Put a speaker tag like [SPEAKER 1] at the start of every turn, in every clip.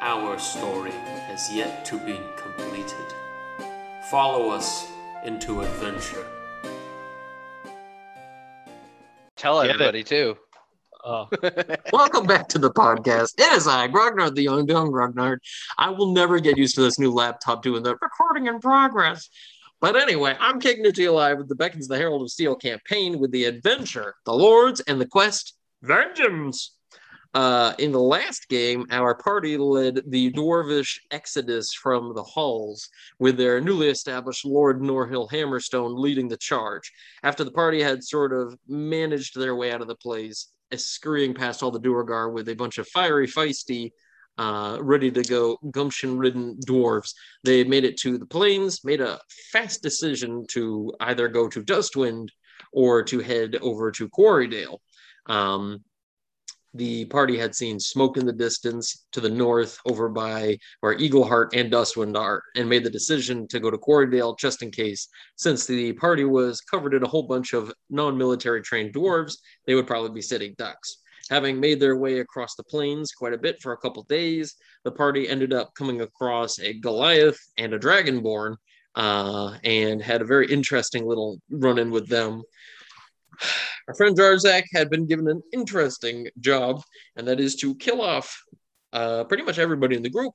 [SPEAKER 1] our story has yet to be completed. Follow us into adventure.
[SPEAKER 2] Tell
[SPEAKER 3] Get it.
[SPEAKER 2] everybody, too.
[SPEAKER 3] Oh,
[SPEAKER 4] Welcome back to the podcast. It is I, Grognard, the young, young Grognard. I will never get used to this new laptop doing the recording in progress. But anyway, I'm kicking it to you live with the Beckons of the Herald of Steel campaign with the adventure, the Lords, and the quest, Vengeance. Uh, in the last game, our party led the dwarvish exodus from the halls, with their newly established Lord Norhill Hammerstone leading the charge. After the party had sort of managed their way out of the place, scurrying past all the Duergar with a bunch of fiery, feisty, uh, ready to go, gumption ridden dwarves. They made it to the plains, made a fast decision to either go to Dustwind or to head over to Quarrydale. Um, the party had seen smoke in the distance to the north over by where Eagleheart and Dustwind are, and made the decision to go to Quarrydale just in case, since the party was covered in a whole bunch of non military trained dwarves, they would probably be sitting ducks. Having made their way across the plains quite a bit for a couple days, the party ended up coming across a Goliath and a Dragonborn, uh, and had a very interesting little run in with them. Our friend Jarzak had been given an interesting job, and that is to kill off uh, pretty much everybody in the group,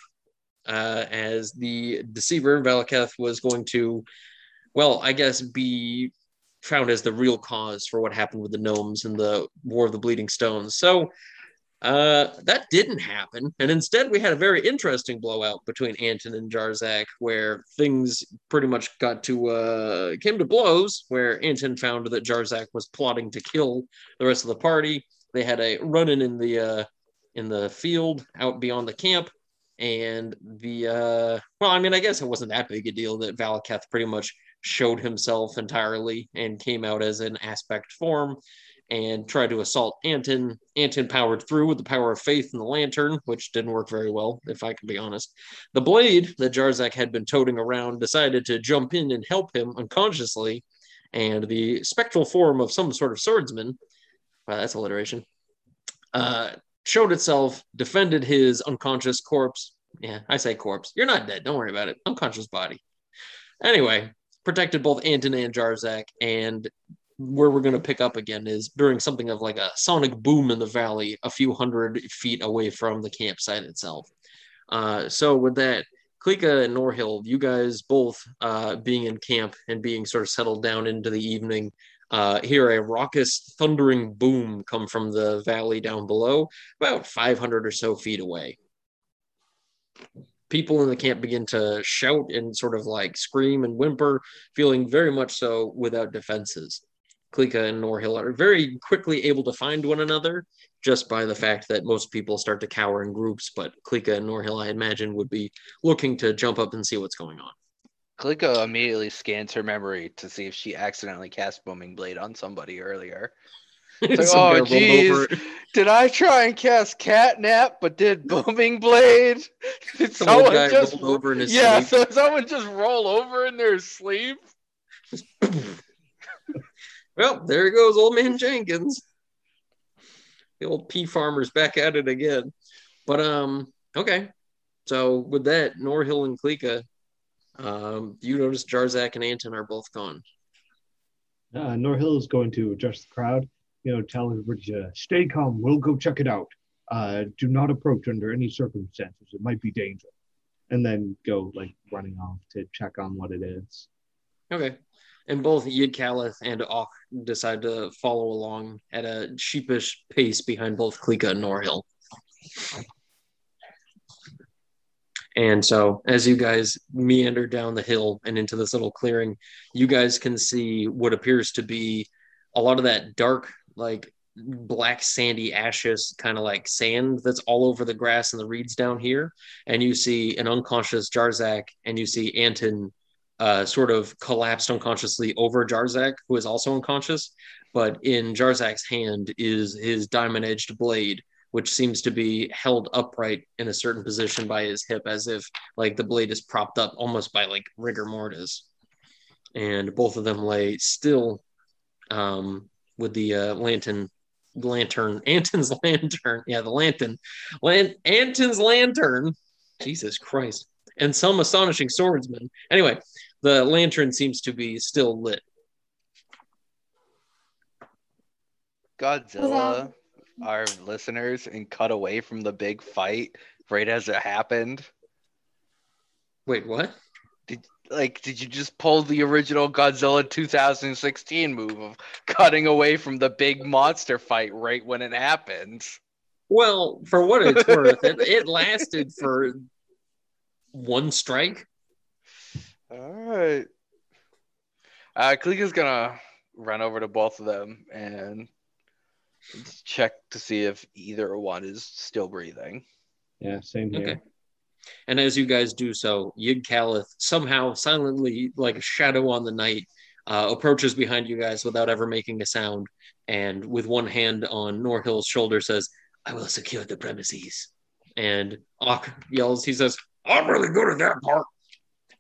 [SPEAKER 4] uh, as the deceiver Valaketh was going to, well, I guess, be found as the real cause for what happened with the gnomes and the War of the Bleeding Stones. So uh, that didn't happen, and instead we had a very interesting blowout between Anton and Jarzak, where things pretty much got to uh, came to blows. Where Anton found that Jarzak was plotting to kill the rest of the party. They had a run-in in the uh, in the field out beyond the camp, and the uh, well, I mean, I guess it wasn't that big a deal that Valaketh pretty much showed himself entirely and came out as an aspect form and tried to assault Anton. Anton powered through with the power of faith and the lantern, which didn't work very well, if I can be honest. The blade that Jarzak had been toting around decided to jump in and help him unconsciously, and the spectral form of some sort of swordsman, wow, that's alliteration, uh, showed itself, defended his unconscious corpse. Yeah, I say corpse. You're not dead. Don't worry about it. Unconscious body. Anyway, protected both Anton and Jarzak, and where we're going to pick up again is during something of like a sonic boom in the valley, a few hundred feet away from the campsite itself. Uh, so with that, Klika and Norhill, you guys both uh, being in camp and being sort of settled down into the evening, uh, hear a raucous, thundering boom come from the valley down below, about 500 or so feet away. People in the camp begin to shout and sort of like scream and whimper, feeling very much so without defenses. Klika and Norhill are very quickly able to find one another just by the fact that most people start to cower in groups, but Klika and Norhill, I imagine, would be looking to jump up and see what's going on.
[SPEAKER 2] Klika immediately scans her memory to see if she accidentally cast Booming Blade on somebody earlier. Like, oh, geez. Did I try and cast Catnap, but did Booming Blade? Did
[SPEAKER 4] Some
[SPEAKER 2] someone
[SPEAKER 4] guy
[SPEAKER 2] just
[SPEAKER 4] over in his
[SPEAKER 2] yeah?
[SPEAKER 4] sleep.
[SPEAKER 2] So someone just roll over in their sleep.
[SPEAKER 4] Well, there goes old man Jenkins. The old pea farmer's back at it again. But um, okay. So with that, Norhill and Klika, um, you notice Jarzak and Anton are both gone.
[SPEAKER 5] Uh, Norhill is going to address the crowd, you know, tell everybody to stay calm. We'll go check it out. uh, do not approach under any circumstances. It might be dangerous. And then go like running off to check on what it is.
[SPEAKER 4] Okay. And both Yig Calith and Och decide to follow along at a sheepish pace behind both Klika and Norhill. And so, as you guys meander down the hill and into this little clearing, you guys can see what appears to be a lot of that dark, like black, sandy, ashes kind of like sand that's all over the grass and the reeds down here. And you see an unconscious Jarzak, and you see Anton uh, sort of collapsed unconsciously over Jarzak, who is also unconscious. But in Jarzak's hand is his diamond edged blade, which seems to be held upright in a certain position by his hip, as if like the blade is propped up almost by like rigor mortis. And both of them lay still um, with the uh, lantern, lantern, Anton's lantern. Yeah, the lantern, Lan- Anton's lantern. Jesus Christ. And some astonishing swordsman. Anyway, the lantern seems to be still lit.
[SPEAKER 2] Godzilla, our listeners, and cut away from the big fight right as it happened.
[SPEAKER 4] Wait, what?
[SPEAKER 2] Did like did you just pull the original Godzilla 2016 move of cutting away from the big monster fight right when it happens?
[SPEAKER 4] Well, for what it's worth, it, it lasted for one strike.
[SPEAKER 2] All right. Uh, Klika's gonna run over to both of them and check to see if either one is still breathing.
[SPEAKER 5] Yeah, same here.
[SPEAKER 4] Okay. And as you guys do so, Yig Calith somehow silently, like a shadow on the night, uh, approaches behind you guys without ever making a sound. And with one hand on Norhill's shoulder, says, I will secure the premises. And Ock yells, he says, I'm really good at that part.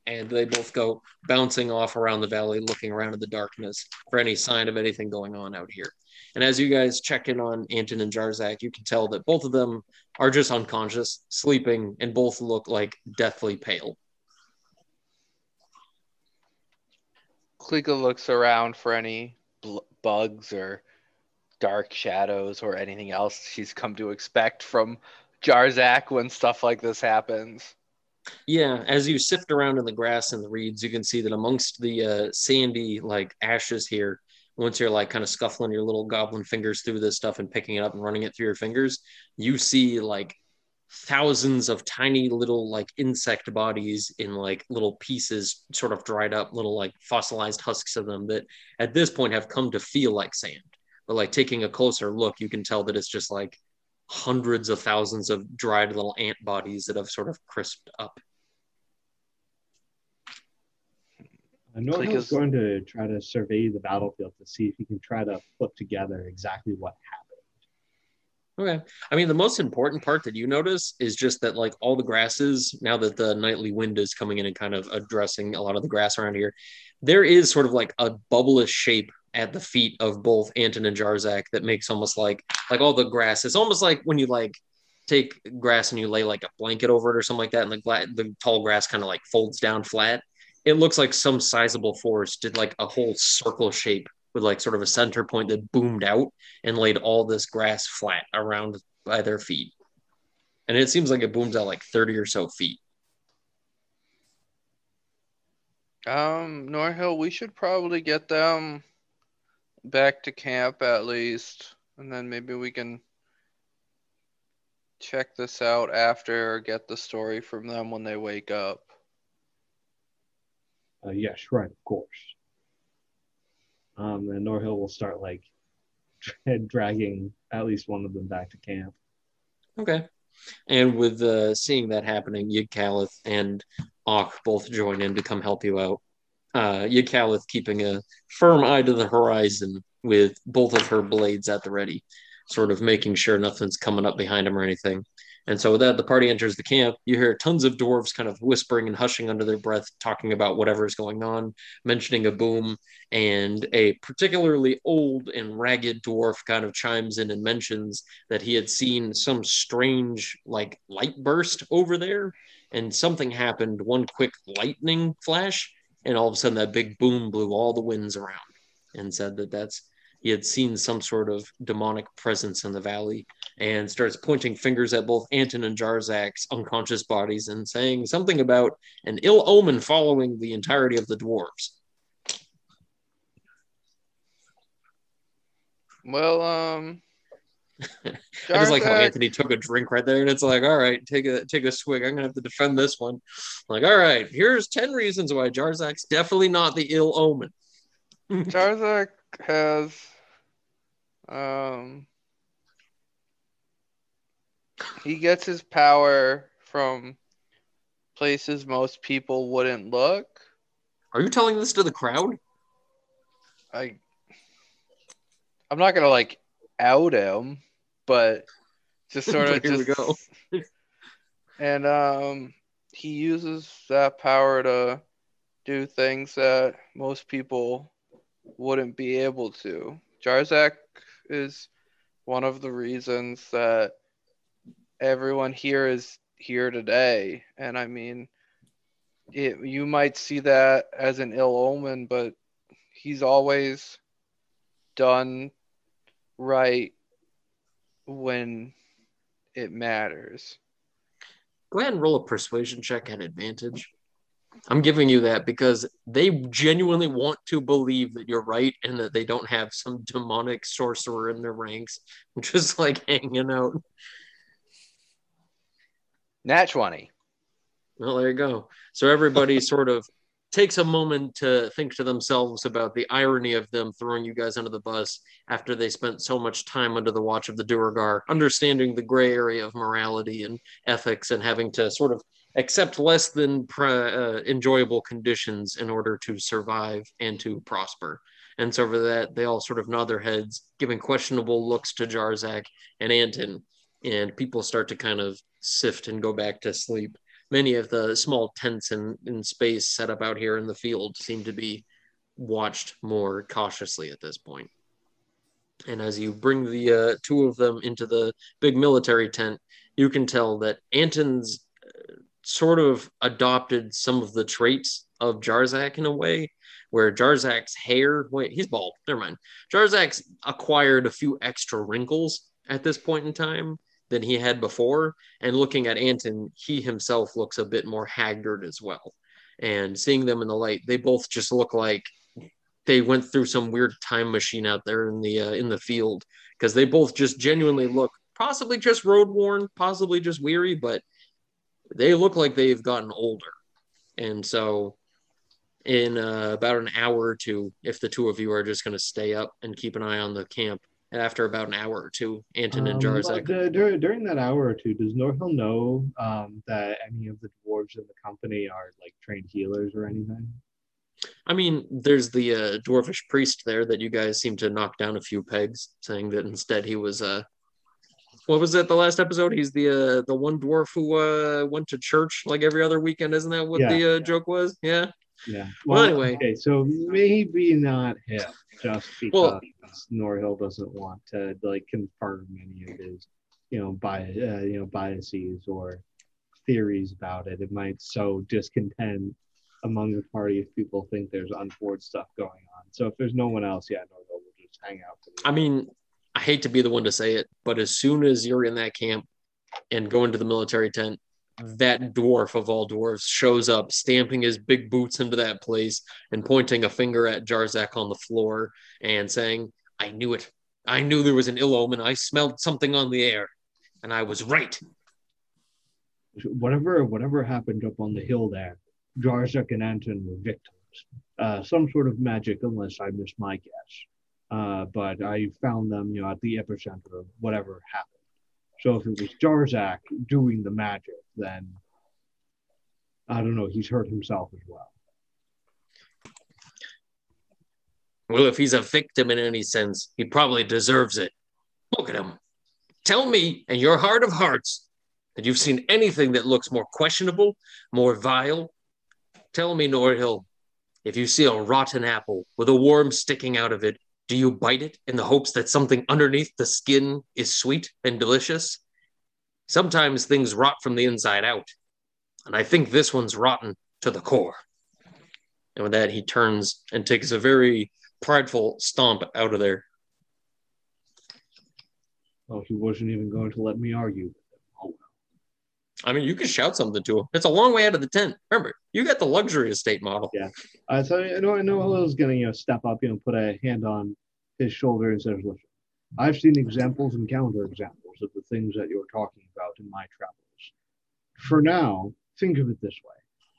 [SPEAKER 4] And they both go bouncing off around the valley, looking around in the darkness for any sign of anything going on out here. And as you guys check in on Anton and Jarzak, you can tell that both of them are just unconscious, sleeping, and both look like deathly pale.
[SPEAKER 2] Klika looks around for any bl- bugs or dark shadows or anything else she's come to expect from Jarzak when stuff like this happens.
[SPEAKER 4] Yeah, as you sift around in the grass and the reeds, you can see that amongst the uh, sandy like ashes here, once you're like kind of scuffling your little goblin fingers through this stuff and picking it up and running it through your fingers, you see like thousands of tiny little like insect bodies in like little pieces, sort of dried up little like fossilized husks of them that at this point have come to feel like sand. But like taking a closer look, you can tell that it's just like hundreds of thousands of dried little ant bodies that have sort of crisped up.
[SPEAKER 5] Uh, Norhill's
[SPEAKER 2] Klika's-
[SPEAKER 5] going to try to survey the battlefield to see if he can try to put together exactly what happened.
[SPEAKER 4] Okay. I mean, the most important part that you notice is just that, like, all the grasses, now that the nightly wind is coming in and kind of addressing a lot of the grass around here, there is sort of like a bubblish shape at the feet of both Anton and Jarzak that makes almost like, like all the grass. It's almost like when you like take grass and you lay like a blanket over it or something like that, and the, gla- the tall grass kind of like folds down flat. It looks like some sizable force did like a whole circle shape with like sort of a center point that boomed out and laid all this grass flat around by their feet. And it seems like it booms out like 30 or so feet.
[SPEAKER 2] Um, Norhill, we should probably get them back to camp at least, and then maybe we can check this out after or get the story from them when they wake up.
[SPEAKER 5] Uh, yes, right, of course. Um, and Norhill will start like dragging at least one of them back to camp.
[SPEAKER 4] Okay. And with uh, seeing that happening, Yig Calith and Auk both join in to come help you out. Uh, Yig Calith keeping a firm eye to the horizon with both of her blades at the ready, sort of making sure nothing's coming up behind him or anything. And so with that, the party enters the camp. You hear tons of dwarves kind of whispering and hushing under their breath, talking about whatever is going on, mentioning a boom, and a particularly old and ragged dwarf kind of chimes in and mentions that he had seen some strange like light burst over there. And something happened one quick lightning flash and all of a sudden that big boom blew all the winds around and said that that's he had seen some sort of demonic presence in the valley and starts pointing fingers at both Anton and Jarzak's unconscious bodies and saying something about an ill omen following the entirety of the dwarves.
[SPEAKER 2] Well, um,
[SPEAKER 4] I just like how Anthony took a drink right there, and it's like, all right, take a take a swig. I'm gonna have to defend this one. Like, all right, here's ten reasons why Jarzak's definitely not the ill omen.
[SPEAKER 2] Jarzak has um he gets his power from places most people wouldn't look.
[SPEAKER 4] Are you telling this to the crowd?
[SPEAKER 2] I I'm not gonna like out him, but just sort of
[SPEAKER 4] Here we
[SPEAKER 2] just
[SPEAKER 4] go.
[SPEAKER 2] and um he uses that power to do things that most people wouldn't be able to. Jarzak is one of the reasons that everyone here is here today. And I mean, it, you might see that as an ill omen, but he's always done right when it matters.
[SPEAKER 4] Go ahead and roll a persuasion check at advantage. I'm giving you that because they genuinely want to believe that you're right and that they don't have some demonic sorcerer in their ranks, just like hanging out.
[SPEAKER 2] Nat 20.
[SPEAKER 4] Well, there you go. So everybody sort of takes a moment to think to themselves about the irony of them throwing you guys under the bus after they spent so much time under the watch of the Duergar, understanding the gray area of morality and ethics and having to sort of accept less than pr- uh, enjoyable conditions in order to survive and to prosper. And so for that, they all sort of nod their heads, giving questionable looks to Jarzak and Anton, and people start to kind of sift and go back to sleep many of the small tents in, in space set up out here in the field seem to be watched more cautiously at this point. And as you bring the uh, two of them into the big military tent, you can tell that Anton's uh, sort of adopted some of the traits of Jarzak in a way, where Jarzak's hair, wait, he's bald, never mind. Jarzak's acquired a few extra wrinkles at this point in time than he had before. And looking at Anton, he himself looks a bit more haggard as well. And seeing them in the light, they both just look like they went through some weird time machine out there in the uh, in the field because they both just genuinely look possibly just road worn, possibly just weary, but they look like they've gotten older. And so in uh, about an hour or two, if the two of you are just going to stay up and keep an eye on the camp, after about an hour or two, Anton and
[SPEAKER 5] Um,
[SPEAKER 4] Jarzak.
[SPEAKER 5] but, uh, during that hour or two, does Norhill know um, that any of the dwarves in the company are like trained healers or anything?
[SPEAKER 4] I mean, there's the uh, dwarfish priest there that you guys seem to knock down a few pegs, saying that instead he was uh, what was it? The last episode, he's the uh, the one dwarf who uh, went to church like every other weekend. Isn't that what
[SPEAKER 5] Yeah,
[SPEAKER 4] the uh,
[SPEAKER 5] yeah.
[SPEAKER 4] joke was? Yeah.
[SPEAKER 5] Yeah.
[SPEAKER 4] Well, anyway.
[SPEAKER 5] Okay, so maybe not him, just because
[SPEAKER 4] Well-
[SPEAKER 5] Norhill doesn't want to like confirm any of his, you know, bias, uh, you know, biases or theories about it. It might sow discontent among the party if people think there's untoward stuff going on. So if there's no one else, yeah, Norhill will just hang out.
[SPEAKER 4] I mean, I hate to be the one to say it, but as soon as you're in that camp and go into the military tent, that dwarf of all dwarves shows up, stamping his big boots into that place and pointing a finger at Jarzak on the floor and saying, I knew it. I knew there was an ill omen. I smelled something on the air, and I was right.
[SPEAKER 5] whatever whatever happened up on the hill there, Jarzak and Anton were victims. Uh, some sort of magic, unless I missed my guess. Uh, but I found them, you know, at the epicenter of whatever happened. So if it was Jarzak doing the magic, then I don't know. He's hurt himself as well.
[SPEAKER 4] Well, if he's a victim in any sense, he probably deserves it. Look at him. Tell me, in your heart of hearts, that you've seen anything that looks more questionable, more vile. Tell me, Norhill, if you see a rotten apple with a worm sticking out of it, do you bite it in the hopes that something underneath the skin is sweet and delicious? Sometimes things rot from the inside out, and I think this one's rotten to the core. And with that, he turns and takes a very prideful stomp out of there.
[SPEAKER 5] Oh, he wasn't even going to let me argue. Oh.
[SPEAKER 4] I mean, you can shout something to him. It's a long way out of the tent. Remember, you got the luxury estate model.
[SPEAKER 5] Yeah. Uh, so I know, I know Hillel's going to you know step up, you know, put a hand on his shoulder and says, "Listen, I've seen examples and counter examples of the things that you're talking about in my travels. For now, think of it this way: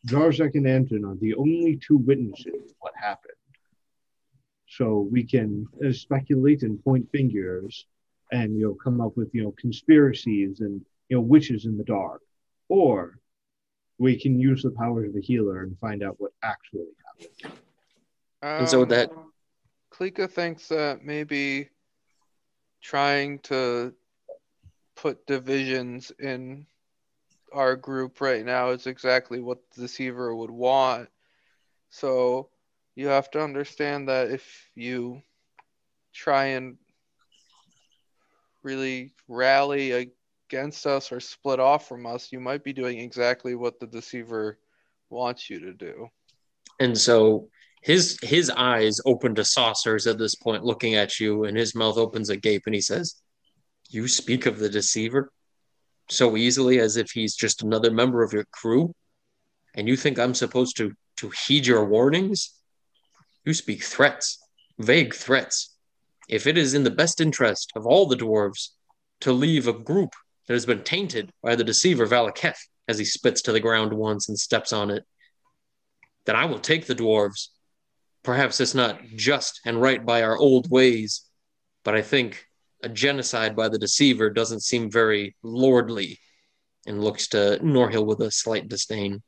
[SPEAKER 5] Jarzak and Anton are the only two witnesses of what happened. So we can uh, speculate and point fingers, and you know, come up with you know conspiracies and you know witches in the dark, or we can use the powers of a healer and find out what actually happened.
[SPEAKER 4] And so that-
[SPEAKER 2] Um, Klika thinks that maybe trying to put divisions in our group right now is exactly what the deceiver would want. So you have to understand that if you try and really rally against us or split off from us, you might be doing exactly what the deceiver wants you to do.
[SPEAKER 4] And so his his eyes open to saucers at this point, looking at you, and his mouth opens agape, and he says, "You speak of the deceiver so easily as if he's just another member of your crew, and you think I'm supposed to to heed your warnings? You speak threats, vague threats. If it is in the best interest of all the dwarves to leave a group that has been tainted by the deceiver Valaketh, as he spits to the ground once and steps on it." Then I will take the dwarves perhaps it's not just and right by our old ways, but I think a genocide by the deceiver doesn't seem very lordly and looks to Norhill with a slight disdain.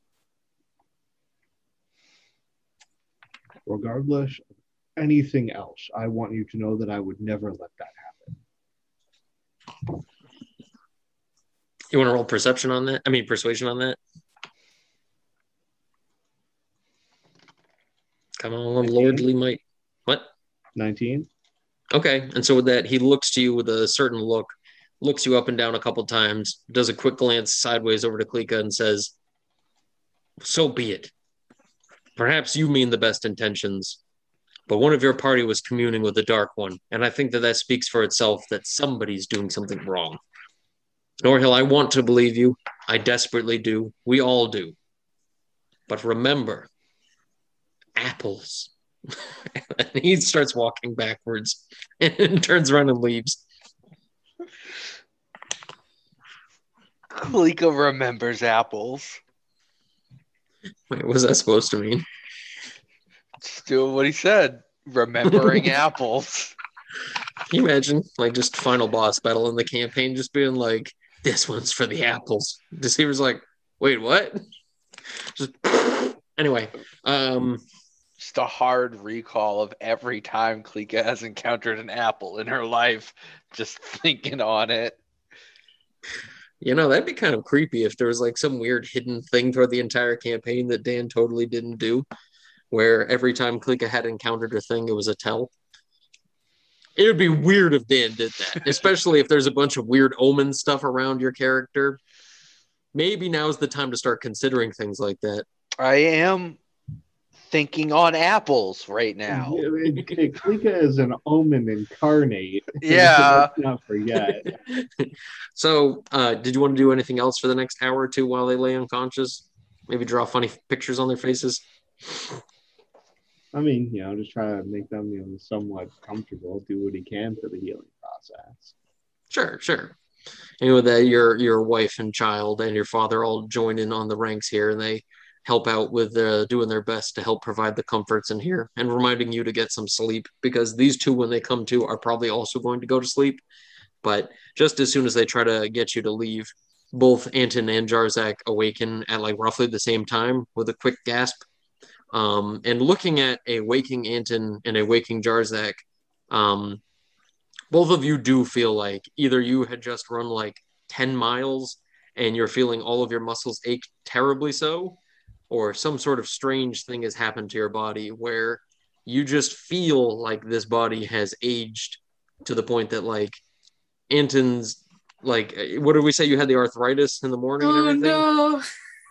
[SPEAKER 5] Regardless of anything else, I want you to know that I would never let that happen.
[SPEAKER 4] You want to roll perception on that? I mean, persuasion on that? Come on, lordly might. What?
[SPEAKER 5] 19?
[SPEAKER 4] Okay. And so with that, he looks to you with a certain look, looks you up and down a couple times, does a quick glance sideways over to Klika and says, So be it. Perhaps you mean the best intentions, but one of your party was communing with the Dark One, and I think that that speaks for itself that somebody's doing something wrong. Norhill, I want to believe you. I desperately do. We all do. But remember, apples. and he starts walking backwards and turns around and leaves.
[SPEAKER 2] Klika remembers apples.
[SPEAKER 4] Wait, what was that supposed to mean?
[SPEAKER 2] Just doing what he said. Remembering apples.
[SPEAKER 4] Can you imagine, like, just final boss battle in the campaign, just being like, "This one's for the apples." Deceiver's like, "Wait, what?" Just anyway. Um,
[SPEAKER 2] Just a hard recall of every time Klika has encountered an apple in her life. Just thinking on it.
[SPEAKER 4] you know, that'd be kind of creepy if there was like some weird hidden thing throughout the entire campaign that Dan totally didn't do, where every time Klika had encountered a thing, it was a tell. It would be weird if Dan did that, especially if there's a bunch of weird omen stuff around your character. Maybe now's the time to start considering things like that.
[SPEAKER 2] I am thinking on apples right now.
[SPEAKER 5] Klika is an omen incarnate.
[SPEAKER 2] Yeah.
[SPEAKER 5] Let's not forget.
[SPEAKER 4] so, uh, did you want to do anything else for the next hour or two while they lay unconscious? Maybe draw funny pictures on their faces.
[SPEAKER 5] I mean, you know, just try to make them, you know, somewhat comfortable, do what he can for the healing process.
[SPEAKER 4] Sure, sure. And with that, your your wife and child and your father all join in on the ranks here, and they help out with uh, doing their best to help provide the comforts in here and reminding you to get some sleep because these two, when they come to, are probably also going to go to sleep. But just as soon as they try to get you to leave, both Anton and Jarzak awaken at like roughly the same time with a quick gasp. Um, and looking at a waking Anton and a waking Jarzak, um, both of you do feel like either you had just run like 10 miles and you're feeling all of your muscles ache terribly so, or some sort of strange thing has happened to your body where you just feel like this body has aged to the point that like Anton's like what did we say you had the arthritis in the morning and
[SPEAKER 6] Oh
[SPEAKER 4] everything?
[SPEAKER 6] no.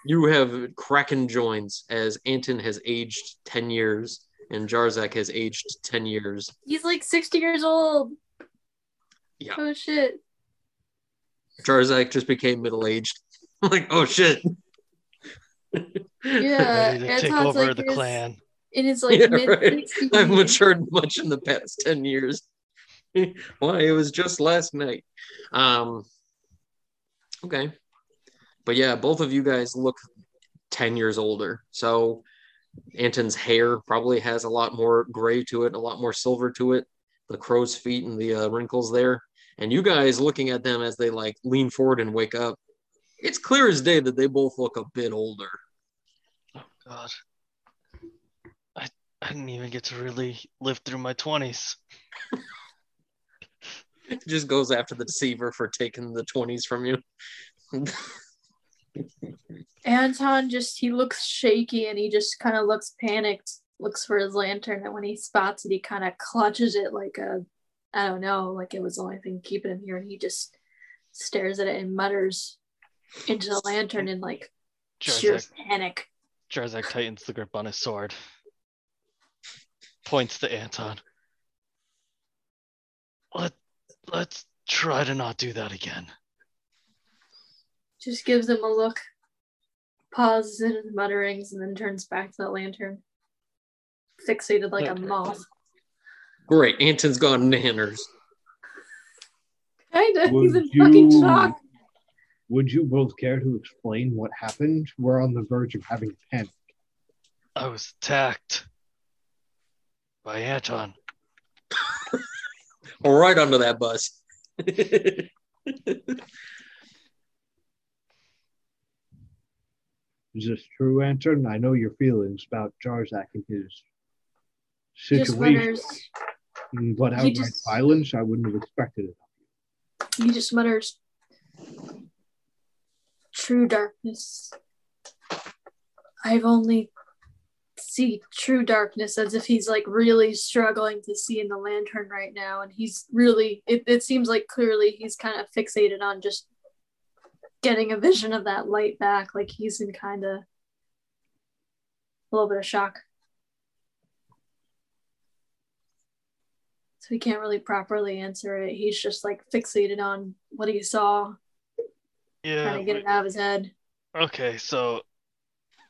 [SPEAKER 4] You have cracking joints as Anton has aged 10 years and Jarzak has aged 10 years.
[SPEAKER 6] He's like 60 years old.
[SPEAKER 4] Yeah.
[SPEAKER 6] Oh shit.
[SPEAKER 4] Jarzak just became middle aged. like, oh shit.
[SPEAKER 6] Yeah,
[SPEAKER 3] Ready to take
[SPEAKER 6] Anton's
[SPEAKER 3] over
[SPEAKER 6] like
[SPEAKER 3] the
[SPEAKER 6] his-
[SPEAKER 3] clan.
[SPEAKER 6] in his like
[SPEAKER 4] Yeah, right. I've matured much in the past 10 years. Why, it was just last night. Um, okay. But yeah, both of you guys look 10 years older. So Anton's hair probably has a lot more gray to it, a lot more silver to it, the crow's feet and the uh, wrinkles there. And you guys looking at them as they like lean forward and wake up, it's clear as day that they both look a bit older.
[SPEAKER 3] God. I I didn't even get to really live through my twenties.
[SPEAKER 4] It just goes after the deceiver for taking the 20s from you.
[SPEAKER 6] Anton just he looks shaky and he just kind of looks panicked, looks for his lantern, and when he spots it, he kind of clutches it like a I don't know, like it was the only thing keeping him here, and he just stares at it and mutters into the lantern in like sheer panic.
[SPEAKER 3] Jarzak tightens the grip on his sword. Points to Anton. Let let's try to not do that again.
[SPEAKER 6] Just gives him a look, pauses in his mutterings, and then turns back to the lantern, fixated like a moth.
[SPEAKER 4] Great. Anton's gone nanners.
[SPEAKER 6] Kinda, he's
[SPEAKER 5] Would
[SPEAKER 6] in fucking
[SPEAKER 5] you-
[SPEAKER 6] shock.
[SPEAKER 5] Would you both care to explain what happened? We're on the verge of having a panic.
[SPEAKER 3] I was attacked by Anton.
[SPEAKER 4] Right under that bus.
[SPEAKER 5] Is this true, Anton? I know your feelings about Jarzak and his
[SPEAKER 6] Just
[SPEAKER 5] situation, but
[SPEAKER 6] he
[SPEAKER 5] outright
[SPEAKER 6] just-
[SPEAKER 5] violence, I wouldn't have expected it.
[SPEAKER 6] He just mutters, True darkness. I've only see true darkness as if he's like really struggling to see in the lantern right now. And he's really, it, it seems like clearly he's kind of fixated on just getting a vision of that light back. Like he's in kind of a little bit of shock. So he can't really properly answer it. He's just like fixated on what he saw,
[SPEAKER 3] Yeah.
[SPEAKER 6] trying to get
[SPEAKER 3] we-
[SPEAKER 6] it out of his head.
[SPEAKER 3] Okay, so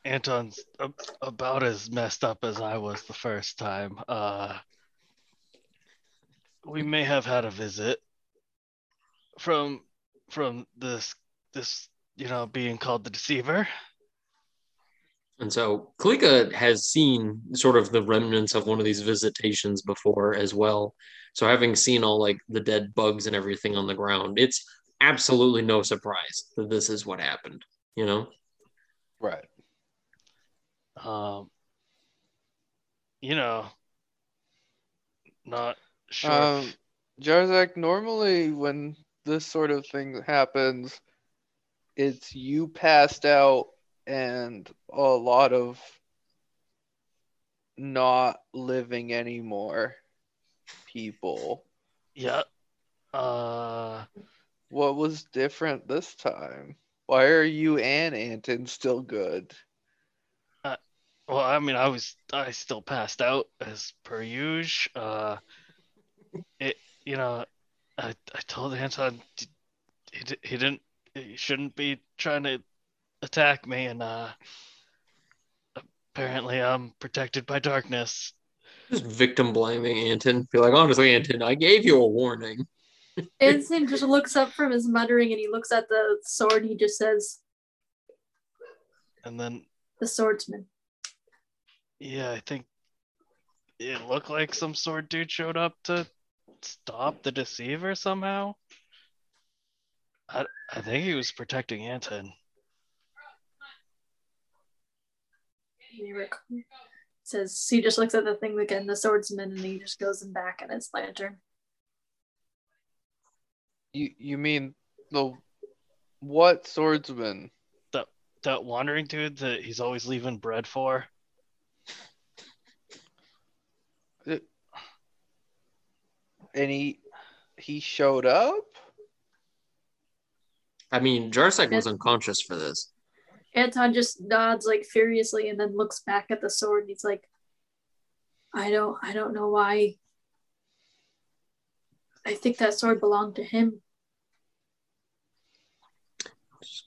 [SPEAKER 3] Anton's a- about as messed up as I was the first time. Uh, we may have had a visit from from this this you know being called the deceiver.
[SPEAKER 4] And so Klika has seen sort of the remnants of one of these visitations before as well. So having seen all like the dead bugs and everything on the ground, it's absolutely no surprise that this is what happened, you know?
[SPEAKER 2] Right.
[SPEAKER 3] Um, you know, not sure.
[SPEAKER 2] Um, Jarzak, normally when this sort of thing happens, it's you passed out and a lot of not living anymore people.
[SPEAKER 3] yeah. Uh,
[SPEAKER 2] What was different this time? Why are you and Anton still good?
[SPEAKER 3] well, I mean, I was I still passed out as per usual. Uh, it you know, I I told Anton he he didn't he shouldn't be trying to attack me, and uh, apparently I'm protected by darkness.
[SPEAKER 4] Just victim blaming Anton. Be like, honestly, Anton, I gave you a warning.
[SPEAKER 6] Anton just looks up from his muttering and he looks at the sword. And he just says,
[SPEAKER 3] And then
[SPEAKER 6] "The swordsman."
[SPEAKER 3] yeah, I think it looked like some sword dude showed up to stop the deceiver somehow. I I think he was protecting Anton.
[SPEAKER 6] He says he just looks at the thing again, the swordsman, and he just goes and back at his lantern.
[SPEAKER 2] You you mean the what swordsman?
[SPEAKER 3] that wandering dude that he's always leaving bread for.
[SPEAKER 2] And he he showed up?
[SPEAKER 4] I mean, Jarzak was unconscious for this.
[SPEAKER 6] Anton just nods like furiously and then looks back at the sword. And he's like, "I don't, I don't know why. I think that sword belonged to him."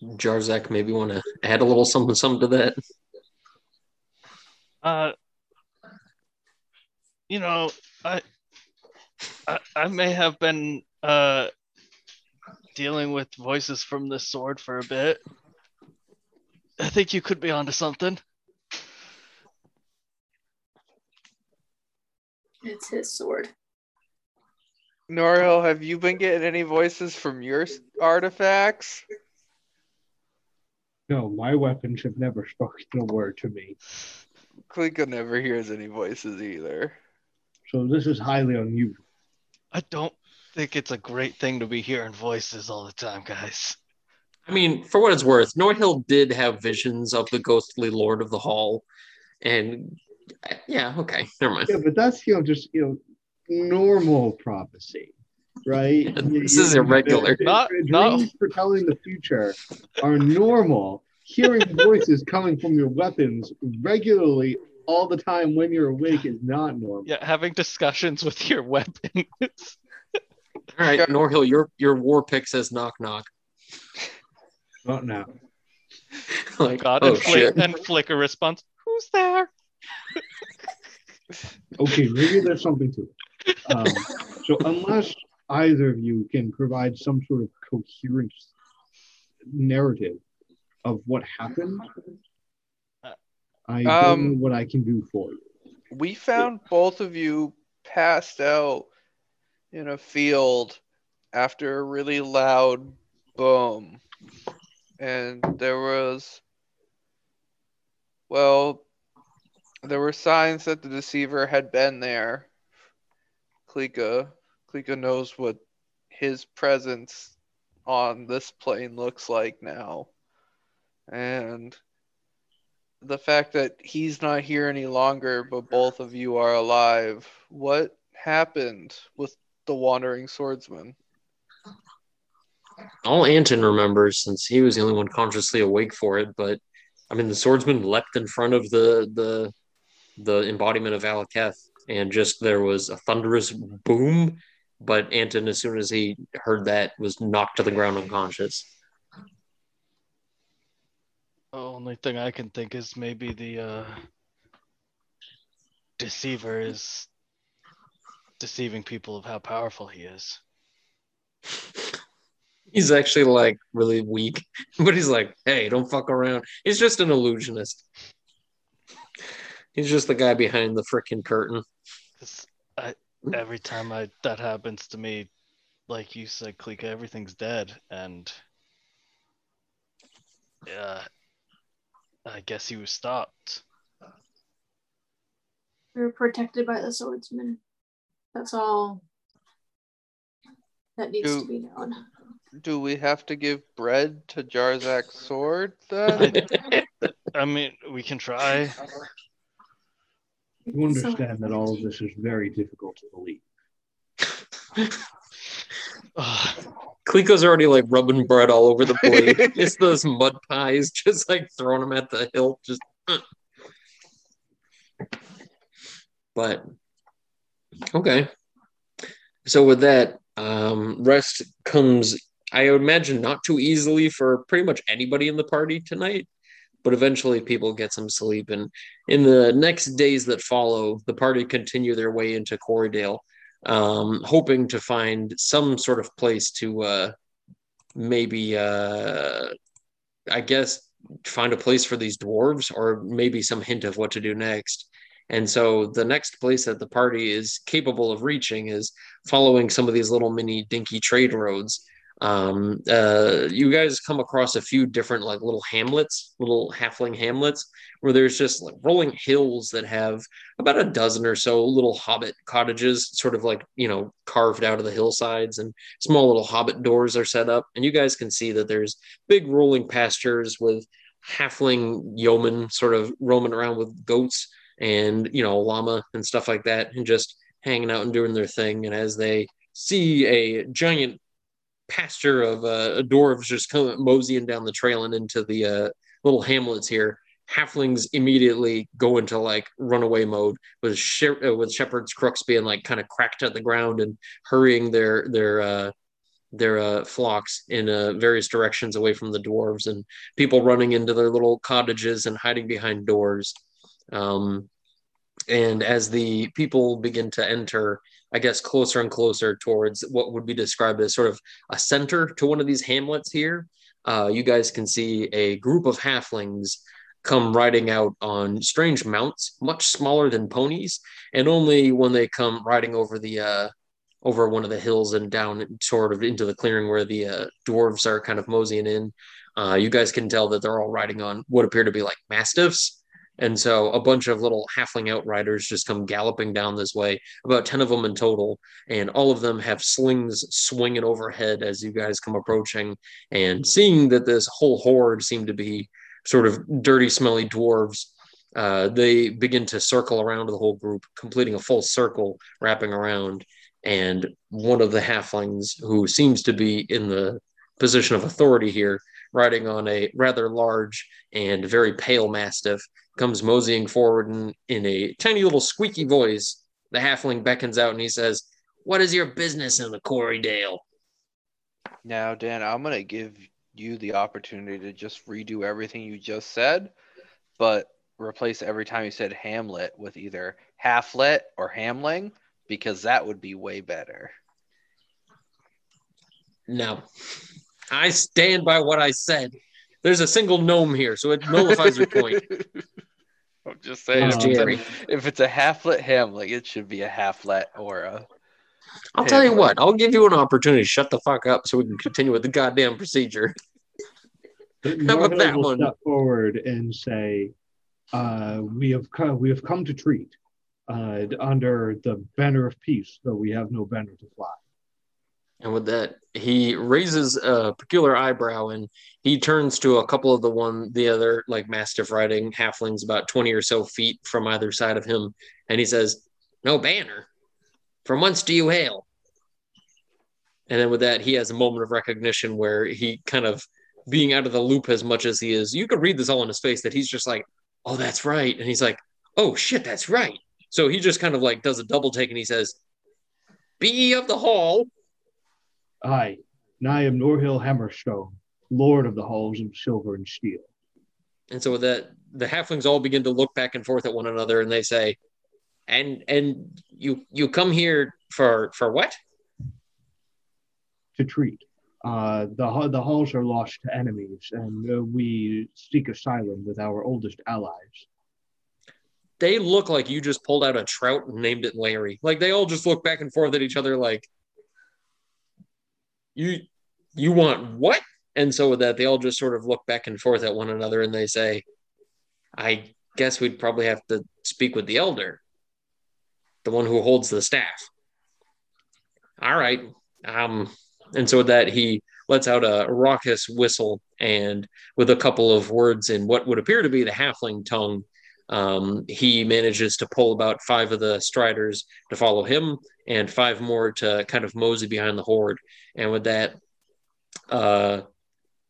[SPEAKER 4] Jarzak maybe want to add a little something, something to that.
[SPEAKER 3] Uh, you know, I, I, I may have been uh dealing with voices from the sword for a bit. I think you could be onto something.
[SPEAKER 6] It's his sword.
[SPEAKER 2] Norhill, have you been getting any voices from your artifacts?
[SPEAKER 5] No, my weapons have never spoken a word to me.
[SPEAKER 2] Klika never hears any voices either.
[SPEAKER 5] So this is highly unusual.
[SPEAKER 3] I don't think it's a great thing to be hearing voices all the time, guys.
[SPEAKER 4] I mean, for what it's worth, Norhill did have visions of the ghostly Lord of the Hall, and yeah, okay, never mind.
[SPEAKER 5] Yeah, but that's you know just you know normal prophecy, right?
[SPEAKER 4] This
[SPEAKER 5] You-
[SPEAKER 4] is
[SPEAKER 5] you-
[SPEAKER 4] irregular.
[SPEAKER 5] the-
[SPEAKER 3] Not-
[SPEAKER 5] the
[SPEAKER 3] not-
[SPEAKER 5] dreams foretelling the future are normal. Hearing voices coming from your weapons regularly all the time when you're awake is not normal.
[SPEAKER 3] Yeah, having discussions with your weapons.
[SPEAKER 4] All right, Norhill, your your war pick says knock knock.
[SPEAKER 5] Not now.
[SPEAKER 4] like,
[SPEAKER 3] God,
[SPEAKER 4] oh
[SPEAKER 3] and, flick,
[SPEAKER 4] shit.
[SPEAKER 3] and Flicker response. Who's there?
[SPEAKER 5] Okay, maybe there's something to it. Um, so unless either of you can provide some sort of coherent narrative of what happened, I don't
[SPEAKER 2] Um,
[SPEAKER 5] know what I can do for you.
[SPEAKER 2] We found both of you passed out in a field after a really loud boom. And there was, well, there were signs that the deceiver had been there. Klika, Klika knows what his presence on this plane looks like now. And the fact that he's not here any longer, but both of you are alive. What happened with the wandering swordsman?
[SPEAKER 4] All Anton remembers, since he was the only one consciously awake for it, but I mean, the swordsman leapt in front of the the the embodiment of Valaketh, and just there was a thunderous boom. But Anton, as soon as he heard that, was knocked to the ground unconscious.
[SPEAKER 3] The only thing I can think is maybe the uh, deceiver is deceiving people of how powerful he is.
[SPEAKER 4] He's actually like really weak, but he's like, hey, don't fuck around. He's just an illusionist. He's just the guy behind the freaking curtain.
[SPEAKER 3] I, every time I that happens to me, like you said, Klika, everything's dead, and yeah, I guess he was stopped.
[SPEAKER 6] We were protected by the swordsman. That's all that needs
[SPEAKER 2] Do-
[SPEAKER 6] to be known.
[SPEAKER 2] Do we have to give bread to Jarzak's sword then?
[SPEAKER 3] I mean, we can try.
[SPEAKER 5] You understand that all of this is very difficult to believe.
[SPEAKER 3] Ugh.
[SPEAKER 4] Klika's already like rubbing bread all over the plate. it's those mud pies, just like throwing them at the hilt. Just, uh. but okay. So with that, um, rest comes. I would imagine not too easily for pretty much anybody in the party tonight, but eventually people get some sleep. And in the next days that follow, the party continue their way into Quarrydale um, hoping to find some sort of place to uh, maybe, uh, I guess, find a place for these dwarves or maybe some hint of what to do next. And so the next place that the party is capable of reaching is following some of these little mini dinky trade roads. Um, uh, you guys come across a few different like little hamlets, little halfling hamlets, where there's just like rolling hills that have about a dozen or so little hobbit cottages, sort of like, you know, carved out of the hillsides, and small little hobbit doors are set up. And you guys can see that there's big rolling pastures with halfling yeomen sort of roaming around with goats and, you know, llama and stuff like that, and just hanging out and doing their thing. And as they see a giant pasture of uh, dwarves just coming moseying down the trail and into the uh, little hamlets here, halflings immediately go into like runaway mode with uh, with shepherd's crooks being like kind of cracked at the ground and hurrying their their uh their uh, flocks in uh, various directions away from the dwarves and people running into their little cottages and hiding behind doors. Um, and as the people begin to enter, I guess closer and closer towards what would be described as sort of a center to one of these hamlets here, uh, you guys can see a group of halflings come riding out on strange mounts, much smaller than ponies, and only when they come riding over the uh, over one of the hills and down sort of into the clearing where the uh, dwarves are kind of moseying in. Uh, you guys can tell that they're all riding on what appear to be like mastiffs. And so a bunch of little halfling outriders just come galloping down this way, about 10 of them in total. And all of them have slings swinging overhead as you guys come approaching. And seeing that this whole horde seem to be sort of dirty, smelly dwarves, uh, they begin to circle around the whole group, completing a full circle, wrapping around and one of the halflings who seems to be in the position of authority here riding on a rather large and very pale mastiff comes moseying forward in, in a tiny little squeaky voice. The halfling beckons out and he says what is your business in the Quarrydale
[SPEAKER 2] Now, Dan, I'm gonna give you the opportunity to just redo everything you just said, but replace every time you said Hamlet with either Halflet or Hamling, because that would be way better.
[SPEAKER 4] no i stand by what i said. There's a single gnome here so it nullifies your point
[SPEAKER 2] I'm just saying,
[SPEAKER 5] Oh,
[SPEAKER 2] if, it's a,
[SPEAKER 4] Jerry.
[SPEAKER 2] if it's a Halflet Hamling, it should be a Halflet or a.
[SPEAKER 4] I'll tell you what, I'll give you an opportunity to shut the fuck up so we can continue with the goddamn procedure. How
[SPEAKER 5] about
[SPEAKER 4] that
[SPEAKER 5] will
[SPEAKER 4] one?
[SPEAKER 5] step forward and say, uh, "We have come, we have come to treat uh, under the banner of peace, though we have no banner to fly."
[SPEAKER 4] And with that, he raises a peculiar eyebrow and he turns to a couple of the one, the other like mastiff riding halflings about 20 or so feet from either side of him. And he says, No banner. From whence do you hail? And then with that, he has a moment of recognition where he kind of being out of the loop as much as he is. You could read this all in his face that he's just like, Oh, that's right. And he's like, Oh shit, that's right. So he just kind of like does a double take and he says, Be of the hall.
[SPEAKER 5] I, and I am Norhill Hammerstone, Lord of the halls of silver and steel.
[SPEAKER 4] And so the the halflings all begin to look back and forth at one another, and they say, "And and you you come here for for what?"
[SPEAKER 5] to treat. Uh, the the halls are lost to enemies, and uh, we seek asylum with our oldest allies.
[SPEAKER 4] They look like you just pulled out a trout and named it Larry. Like they all just look back and forth at each other, like, "You you want what?" And so with that, they all just sort of look back and forth at one another, and they say, "I guess we'd probably have to speak with the elder, the one who holds the staff." All right. Um, and so with that, he lets out a raucous whistle and with a couple of words in what would appear to be the halfling tongue, um, he manages to pull about five of the striders to follow him and five more to kind of mosey behind the horde. And with that, uh,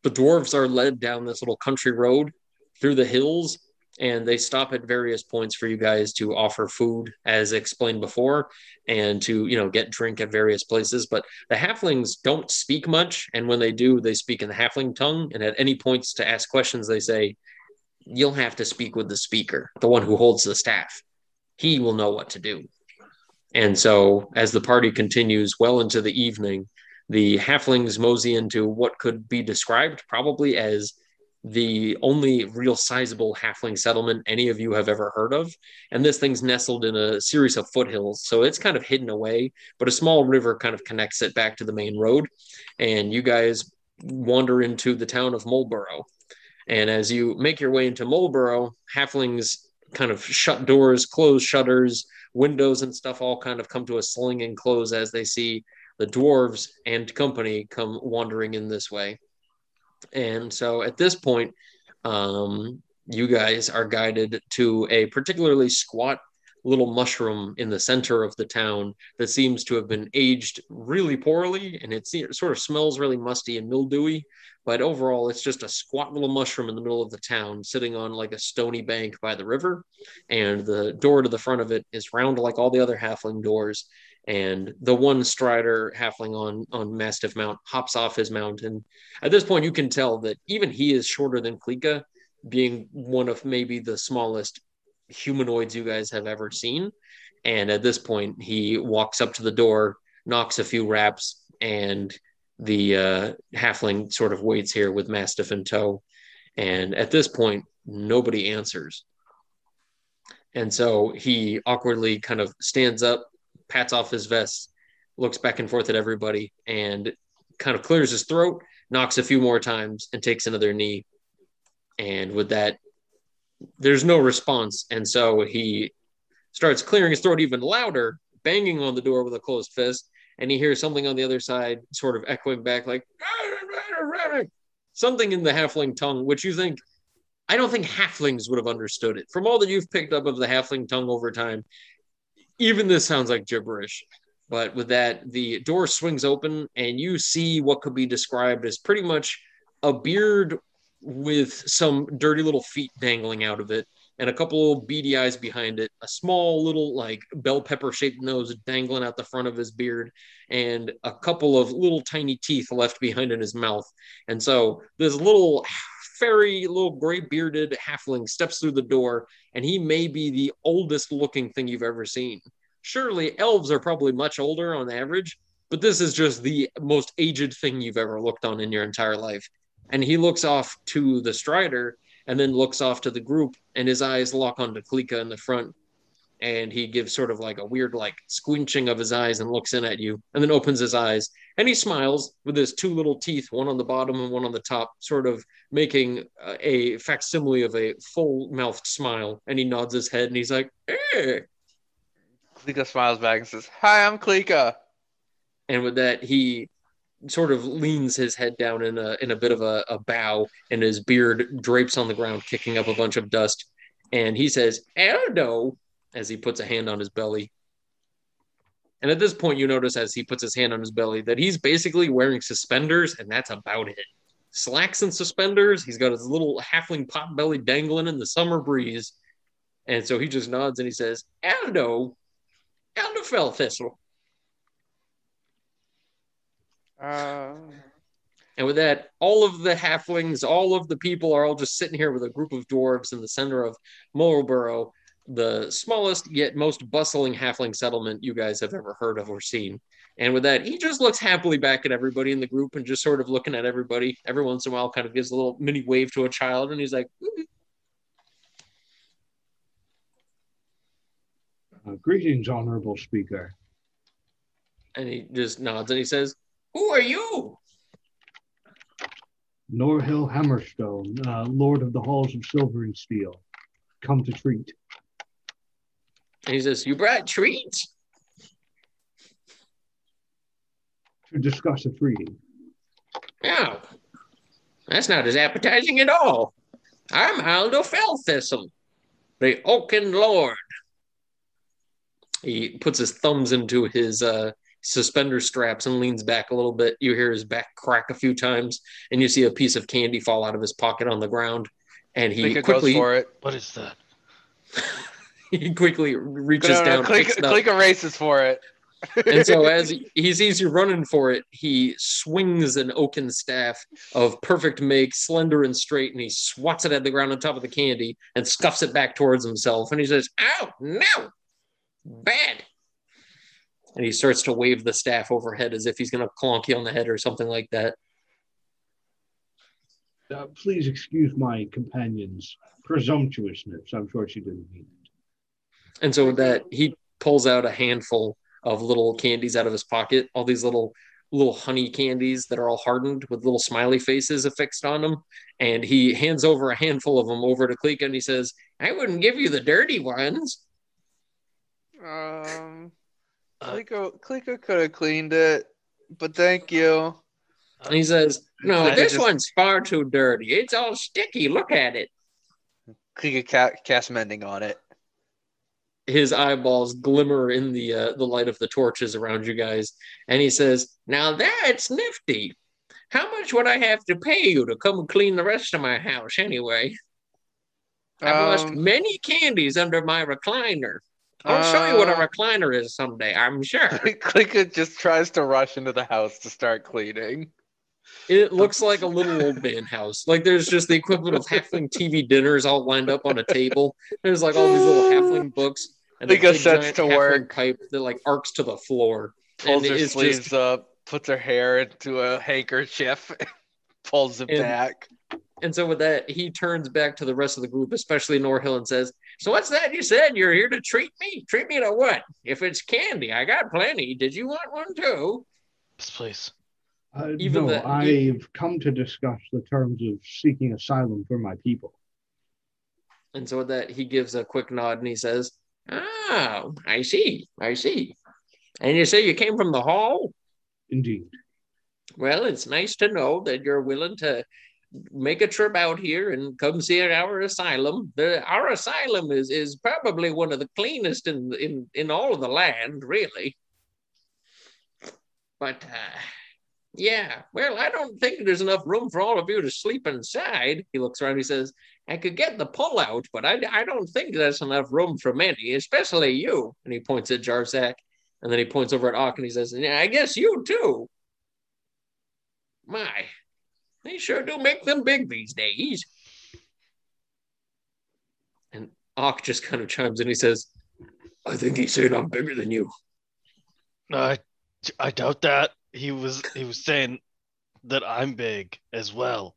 [SPEAKER 4] the dwarves are led down this little country road through the hills and they stop at various points for you guys to offer food as explained before and to you know get drink at various places. But the halflings don't speak much and when they do they speak in the halfling tongue. And at any points to ask questions they say you'll have to speak with the speaker the one who holds the staff. He will know what to do and so as the party continues well into the evening the halflings mosey into what could be described probably as the only real sizable halfling settlement any of you have ever heard of. And this thing's nestled in a series of foothills. So it's kind of hidden away, but a small river kind of connects it back to the main road. And you guys wander into the town of Mulborough. And as you make your way into Mulborough, halflings kind of shut doors, close shutters, windows and stuff all kind of come to a sling and close as they see the dwarves and company come wandering in this way. And so at this point, um, you guys are guided to a particularly squat little mushroom in the center of the town that seems to have been aged really poorly and it sort of smells really musty and mildewy. But overall, it's just a squat little mushroom in the middle of the town sitting on like a stony bank by the river. And the door to the front of it is round like all the other halfling doors. and the one strider halfling on on mastiff mount hops off his mount and at this point you can tell that even he is shorter than klika being one of maybe the smallest humanoids you guys have ever seen and at this point he walks up to the door knocks a few raps and the uh, halfling sort of waits here with mastiff in tow and at this point nobody answers and so he awkwardly kind of stands up pats off his vest, looks back and forth at everybody, and kind of clears his throat, knocks a few more times, and takes another knee. And with that, there's no response. And so he starts clearing his throat even louder, banging on the door with a closed fist. And he hears something on the other side, sort of echoing back, like something in the halfling tongue, which you think, I don't think halflings would have understood it. From all that you've picked up of the halfling tongue over time, even this sounds like gibberish. But with that, the door swings open and you see what could be described as pretty much a beard with some dirty little feet dangling out of it and a couple of beady eyes behind it, a small little like bell pepper shaped nose dangling out the front of his beard, and a couple of little tiny teeth left behind in his mouth. And so this little fairy, little gray bearded halfling steps through the door, and he may be the oldest looking thing you've ever seen. Surely elves are probably much older on average, but this is just the most aged thing you've ever looked on in your entire life. And he looks off to the strider and then looks off to the group, and his eyes lock onto Klika in the front. And he gives sort of like a weird, like squinching of his eyes and looks in at you, and then opens his eyes and he smiles with his two little teeth, one on the bottom and one on the top, sort of making a facsimile of a full mouthed smile. And he nods his head and he's like, eh. "Hey."
[SPEAKER 2] Klika smiles back and says, Hi, I'm Klika.
[SPEAKER 4] And with that, he sort of leans his head down in a in a bit of a, a bow, and his beard drapes on the ground, kicking up a bunch of dust. And he says, "Eldo," as he puts a hand on his belly. And at this point, you notice as he puts his hand on his belly that he's basically wearing suspenders, and that's about it. Slacks and suspenders. He's got his little halfling pot belly dangling in the summer breeze. And so he just nods and he says, Aldo Fellthistle.
[SPEAKER 2] Uh,
[SPEAKER 4] And with that, all of the halflings, all of the people are all just sitting here with a group of dwarves in the center of Marlborough, the smallest yet most bustling halfling settlement you guys have ever heard of or seen. And with that, he just looks happily back at everybody in the group and just sort of looking at everybody. Every once in a while, kind of gives a little mini wave to a child, and he's like.
[SPEAKER 5] Uh, greetings, honorable speaker.
[SPEAKER 4] and he just nods and he says, "Who are you?"
[SPEAKER 5] Norhill Hammerstone, uh, Lord of the Halls of Silver and Steel, come to treat.
[SPEAKER 4] And he says, "You brought treats."
[SPEAKER 5] To discuss a treaty.
[SPEAKER 4] Oh, that's not as appetizing at all. I'm Aldo Fellthistle, the Oaken Lord. He puts his thumbs into his uh, suspender straps and leans back a little bit. You hear his back crack a few times, and you see a piece of candy fall out of his pocket on the ground. And he
[SPEAKER 2] Klika
[SPEAKER 4] quickly
[SPEAKER 2] goes for it.
[SPEAKER 3] What is that?
[SPEAKER 4] he quickly reaches
[SPEAKER 2] No, no,
[SPEAKER 4] down,
[SPEAKER 2] Klika,
[SPEAKER 4] picks it up,
[SPEAKER 2] Klika races for it.
[SPEAKER 4] and so as he, he sees you running for it, he swings an oaken staff of perfect make, slender and straight, and he swats it at the ground on top of the candy and scuffs it back towards himself. And he says, "Ow, no, bad." And he starts to wave the staff overhead as if he's going to clonk you on the head or something like that.
[SPEAKER 5] Uh, please excuse my companion's presumptuousness. I'm sure she didn't mean it.
[SPEAKER 4] And so with that, he pulls out a handful of little candies out of his pocket, all these little little honey candies that are all hardened with little smiley faces affixed on them. And he hands over a handful of them over to Klika and he says, I wouldn't give you the dirty ones.
[SPEAKER 2] Um,
[SPEAKER 3] Uh,
[SPEAKER 2] Klika, Klika could have cleaned it, but thank you.
[SPEAKER 4] And he says, No,
[SPEAKER 2] I
[SPEAKER 4] this
[SPEAKER 2] just-
[SPEAKER 4] one's far too dirty. It's all sticky. Look at it.
[SPEAKER 2] Klika ca- cast mending on it.
[SPEAKER 4] His eyeballs glimmer in the uh, the light of the torches around you guys. And he says, Now that's nifty. How much would I have to pay you to come and clean the rest of my house anyway? I've lost
[SPEAKER 2] Um,
[SPEAKER 4] many candies under my recliner. I'll show you what a
[SPEAKER 2] Uh,
[SPEAKER 4] recliner is someday. I'm sure.
[SPEAKER 2] Klika just tries to rush into the house to start cleaning.
[SPEAKER 4] It looks like a little old man house. Like there's just the equivalent of halfling TV dinners all lined up on a table. There's like all these little halfling books. And Klika
[SPEAKER 2] sets
[SPEAKER 4] giant
[SPEAKER 2] to work.
[SPEAKER 4] pipe that like arcs to the floor.
[SPEAKER 2] Pulls
[SPEAKER 4] and
[SPEAKER 2] her
[SPEAKER 4] it's
[SPEAKER 2] sleeves
[SPEAKER 4] just
[SPEAKER 2] up, puts her hair into a handkerchief, pulls it
[SPEAKER 4] And-
[SPEAKER 2] back.
[SPEAKER 4] and so with that, he turns back to the rest of the group, especially Norhill, and says, So what's that you said? You're here to treat me? Treat me to what? If it's candy, I got plenty. Did you want one too?
[SPEAKER 3] Yes, please.
[SPEAKER 5] Uh,
[SPEAKER 4] Even
[SPEAKER 5] no,
[SPEAKER 4] the-
[SPEAKER 5] I've come to discuss the terms of seeking asylum for my people.
[SPEAKER 4] And so with that, he gives a quick nod and he says, Oh, I see. I see. And you say you came from the hall?
[SPEAKER 5] Indeed.
[SPEAKER 4] Well, it's nice to know that you're willing to make a trip out here and come see our asylum. The, our asylum is, is probably one of the cleanest in, in, in all of the land, really. But, uh, yeah, well, I don't think there's enough room for all of you to sleep inside. He looks around, he says, I could get the pull out, but I, I don't think that's enough room for many, especially you. And he points at Jarzak, and then he points over at Ock and he says, I guess you too. My, they sure do make them big these days. And Ock just kind of chimes in. He says, I think he said I'm bigger than you.
[SPEAKER 3] I, I doubt that. He was he was saying that I'm big as well.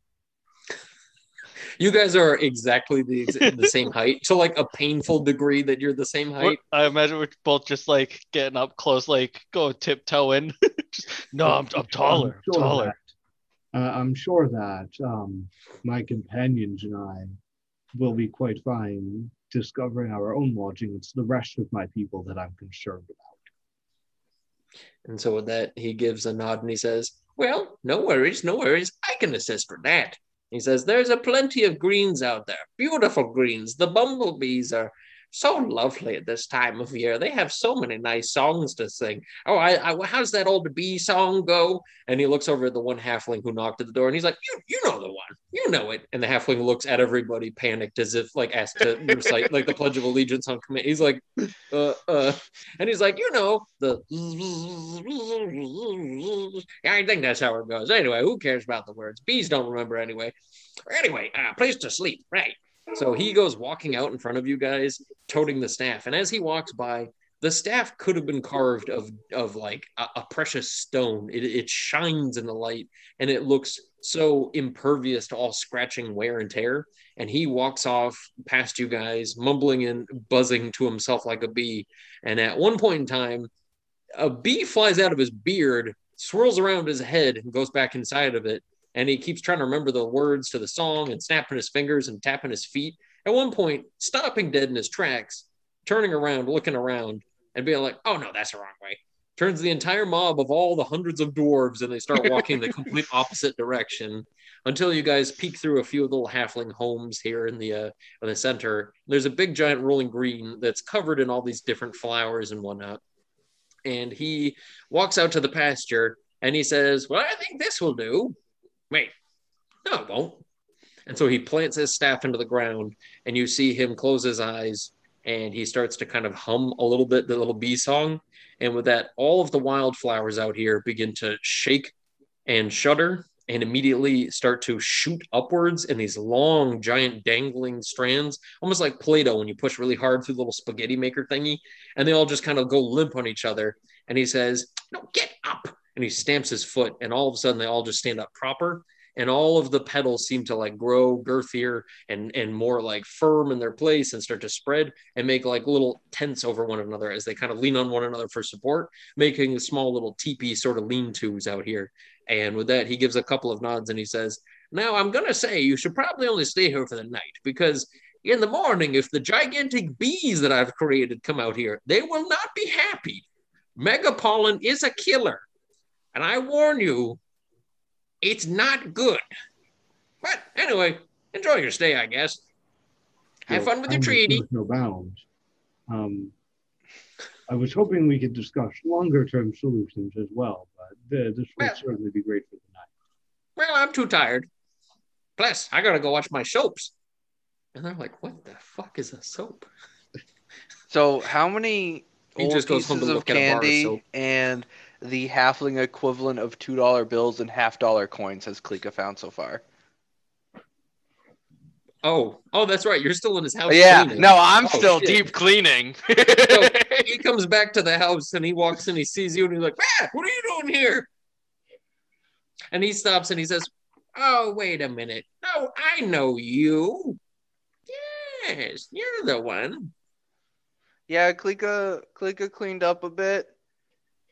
[SPEAKER 4] You guys are exactly the, the same height. To like a painful degree that you're the same height.
[SPEAKER 3] I imagine we're both just like getting up close, like go tiptoeing. Just- no, I'm, I'm taller,
[SPEAKER 5] I'm
[SPEAKER 3] taller.
[SPEAKER 5] Uh, I'm sure that um, my companions and I will be quite fine discovering our own lodging. It's the rest of my people that I'm concerned about.
[SPEAKER 4] And so with that, he gives a nod and he says, Well, no worries, no worries. I can assist with that. He says, There's a plenty of greens out there, beautiful greens. The bumblebees are so lovely at this time of year. They have so many nice songs to sing. Oh, I, I how's that old bee song go? And he looks over at the one halfling who knocked at the door and he's like, You you know the one. You know it. And the halfling looks at everybody panicked as if like asked to recite like the Pledge of Allegiance on command. He's like, uh uh and he's like, you know, the I think that's how it goes. Anyway, who cares about the words? Bees don't remember anyway. Anyway, uh, place to sleep, right? So he goes walking out in front of you guys, toting the staff, and as he walks by, the staff could have been carved of of like a, a precious stone. It, it shines in the light, and it looks so impervious to all scratching, wear, and tear. And he walks off past you guys, mumbling and buzzing to himself like a bee. And at one point in time, a bee flies out of his beard, swirls around his head, and goes back inside of it. And he keeps trying to remember the words to the song and snapping his fingers and tapping his feet. At one point, stopping dead in his tracks, turning around, looking around, and being like, oh no, that's the wrong way. Turns the entire mob of all the hundreds of dwarves and they start walking the complete opposite direction until you guys peek through a few little halfling homes here in the uh, in the center. There's a big giant rolling green that's covered in all these different flowers and whatnot. And he walks out to the pasture and he says, Well, I think this will do. Wait, no, it won't. And so he plants his staff into the ground, and you see him close his eyes and he starts to kind of hum a little bit the little bee song. And with that, all of the wildflowers out here begin to shake and shudder and immediately start to shoot upwards in these long, giant, dangling strands, almost like Play Doh when you push really hard through the little spaghetti maker thingy. And they all just kind of go limp on each other. And he says, No, get up. And he stamps his foot, and all of a sudden they all just stand up proper. And all of the petals seem to like grow girthier and, and more like firm in their place and start to spread and make like little tents over one another as they kind of lean on one another for support, making small little teepee sort of lean tos out here. And with that, he gives a couple of nods and he says, Now I'm going to say you should probably only stay here for the night because in the morning, if the gigantic bees that I've created come out here, they will not be happy. Megapollen is a killer. And I warn you, it's not good. But anyway, enjoy your stay, I guess. Have
[SPEAKER 5] Well,
[SPEAKER 4] fun with your
[SPEAKER 5] kindness
[SPEAKER 4] treaty.
[SPEAKER 5] knows No bounds. Um, I was hoping we could discuss longer term solutions as well, but th- this would
[SPEAKER 4] Well-
[SPEAKER 5] certainly be great for the night.
[SPEAKER 4] Well, I'm too tired. Plus, I gotta go watch my soaps. And they're like, what the fuck is a soap?
[SPEAKER 2] So how many
[SPEAKER 4] He
[SPEAKER 2] old
[SPEAKER 4] just goes home to
[SPEAKER 2] pieces of
[SPEAKER 4] look at a bar of
[SPEAKER 2] candy
[SPEAKER 4] soap.
[SPEAKER 2] and the halfling equivalent of two dollar bills and half dollar coins has Klika found so far?
[SPEAKER 4] Oh, oh, that's right. You're still in his house.
[SPEAKER 2] yeah,
[SPEAKER 4] cleaning.
[SPEAKER 2] no, I'm
[SPEAKER 4] Oh,
[SPEAKER 2] still
[SPEAKER 4] shit.
[SPEAKER 2] deep cleaning.
[SPEAKER 4] he comes back to the house and he walks in, he sees you, and he's like, Matt, what are you doing here? And he stops and he says, Oh, wait a minute. No, I know you. Yes, you're the one.
[SPEAKER 2] yeah, Klika Klika cleaned up a bit.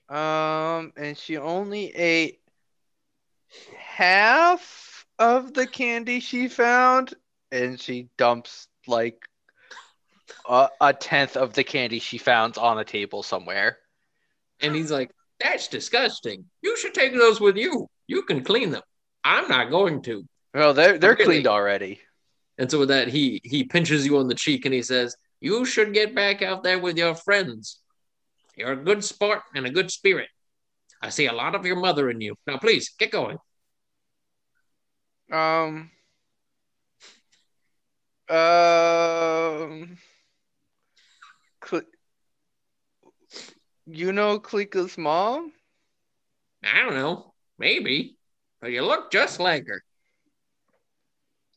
[SPEAKER 2] Um, and she only ate half of the candy she found, and she dumps like a, a tenth of the candy she found on a table somewhere.
[SPEAKER 4] And he's like, That's disgusting. You should take those with you. You can clean them. I'm not going to.
[SPEAKER 2] Well, they're they're
[SPEAKER 4] Really?
[SPEAKER 2] cleaned already.
[SPEAKER 4] And so with that, he he pinches you on the cheek and he says, You should get back out there with your friends. You're a good sport and a good spirit. I see a lot of your mother in you. Now please get going.
[SPEAKER 2] Um. Um. Cle- you know Klika's mom?
[SPEAKER 4] I don't know. Maybe. But you look just like her.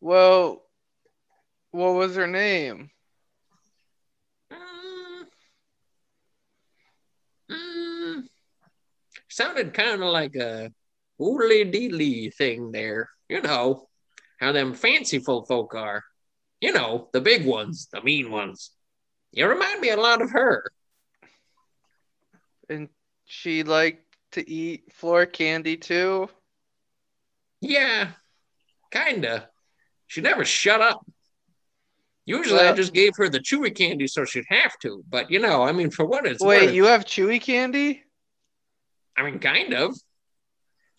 [SPEAKER 2] Well, what was her name?
[SPEAKER 4] Sounded kind of like a oodly deedly thing there. You know, how them fanciful folk are. You know, the big ones, the mean ones. You remind me a lot of her.
[SPEAKER 2] And she liked to eat floor candy too.
[SPEAKER 4] Yeah, kinda. She never shut up. Usually I just gave her the chewy candy so she'd have to, but you know, I mean, for what it's
[SPEAKER 2] Wait,
[SPEAKER 4] worth,
[SPEAKER 2] you have chewy candy?
[SPEAKER 4] I mean, kind of.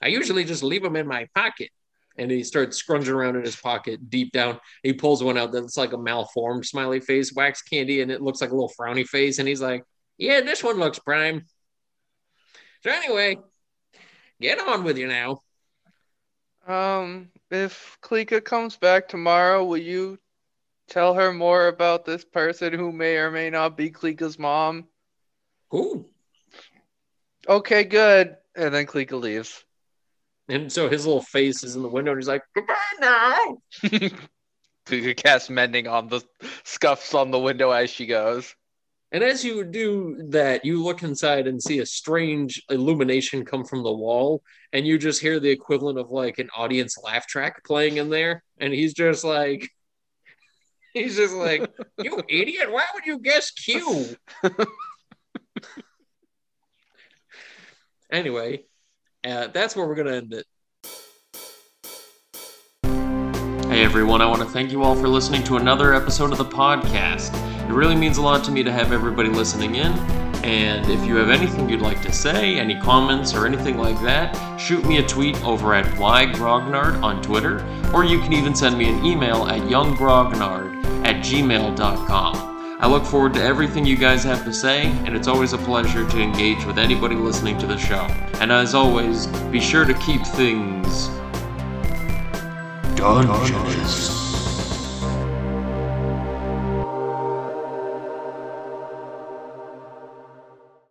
[SPEAKER 4] I usually just leave them in my pocket. And he starts scrunching around in his pocket deep down. He pulls one out that's like a malformed smiley face, wax candy, and it looks like a little frowny face. And he's like, Yeah, this one looks prime. So, anyway, get on with you now.
[SPEAKER 2] Um, if Klika comes back tomorrow, will you tell her more about this person who may or may not be Klika's mom?
[SPEAKER 4] Ooh.
[SPEAKER 2] Okay, good. And then Klika leaves.
[SPEAKER 4] And so his little face is in the window, and he's like, Goodbye now.
[SPEAKER 2] Klika casts mending on the scuffs on the window as she goes.
[SPEAKER 4] And as you do that, you look inside and see a strange illumination come from the wall, and you just hear the equivalent of like an audience laugh track playing in there. And he's just like, he's just like, you idiot! Why would you guess Q? anyway, uh, that's where we're gonna end it.
[SPEAKER 1] Hey everyone, I want to thank you all for listening to another episode of the podcast. It really means a lot to me to have everybody listening in. And if you have anything you'd like to say, any comments or anything like that, shoot me a tweet over at ygrognard on Twitter, or you can even send me an email at younggrognard at gmail.com. I look forward to everything you guys have to say, and it's always a pleasure to engage with anybody listening to the show. And as always, be sure to keep things
[SPEAKER 7] Dungeons.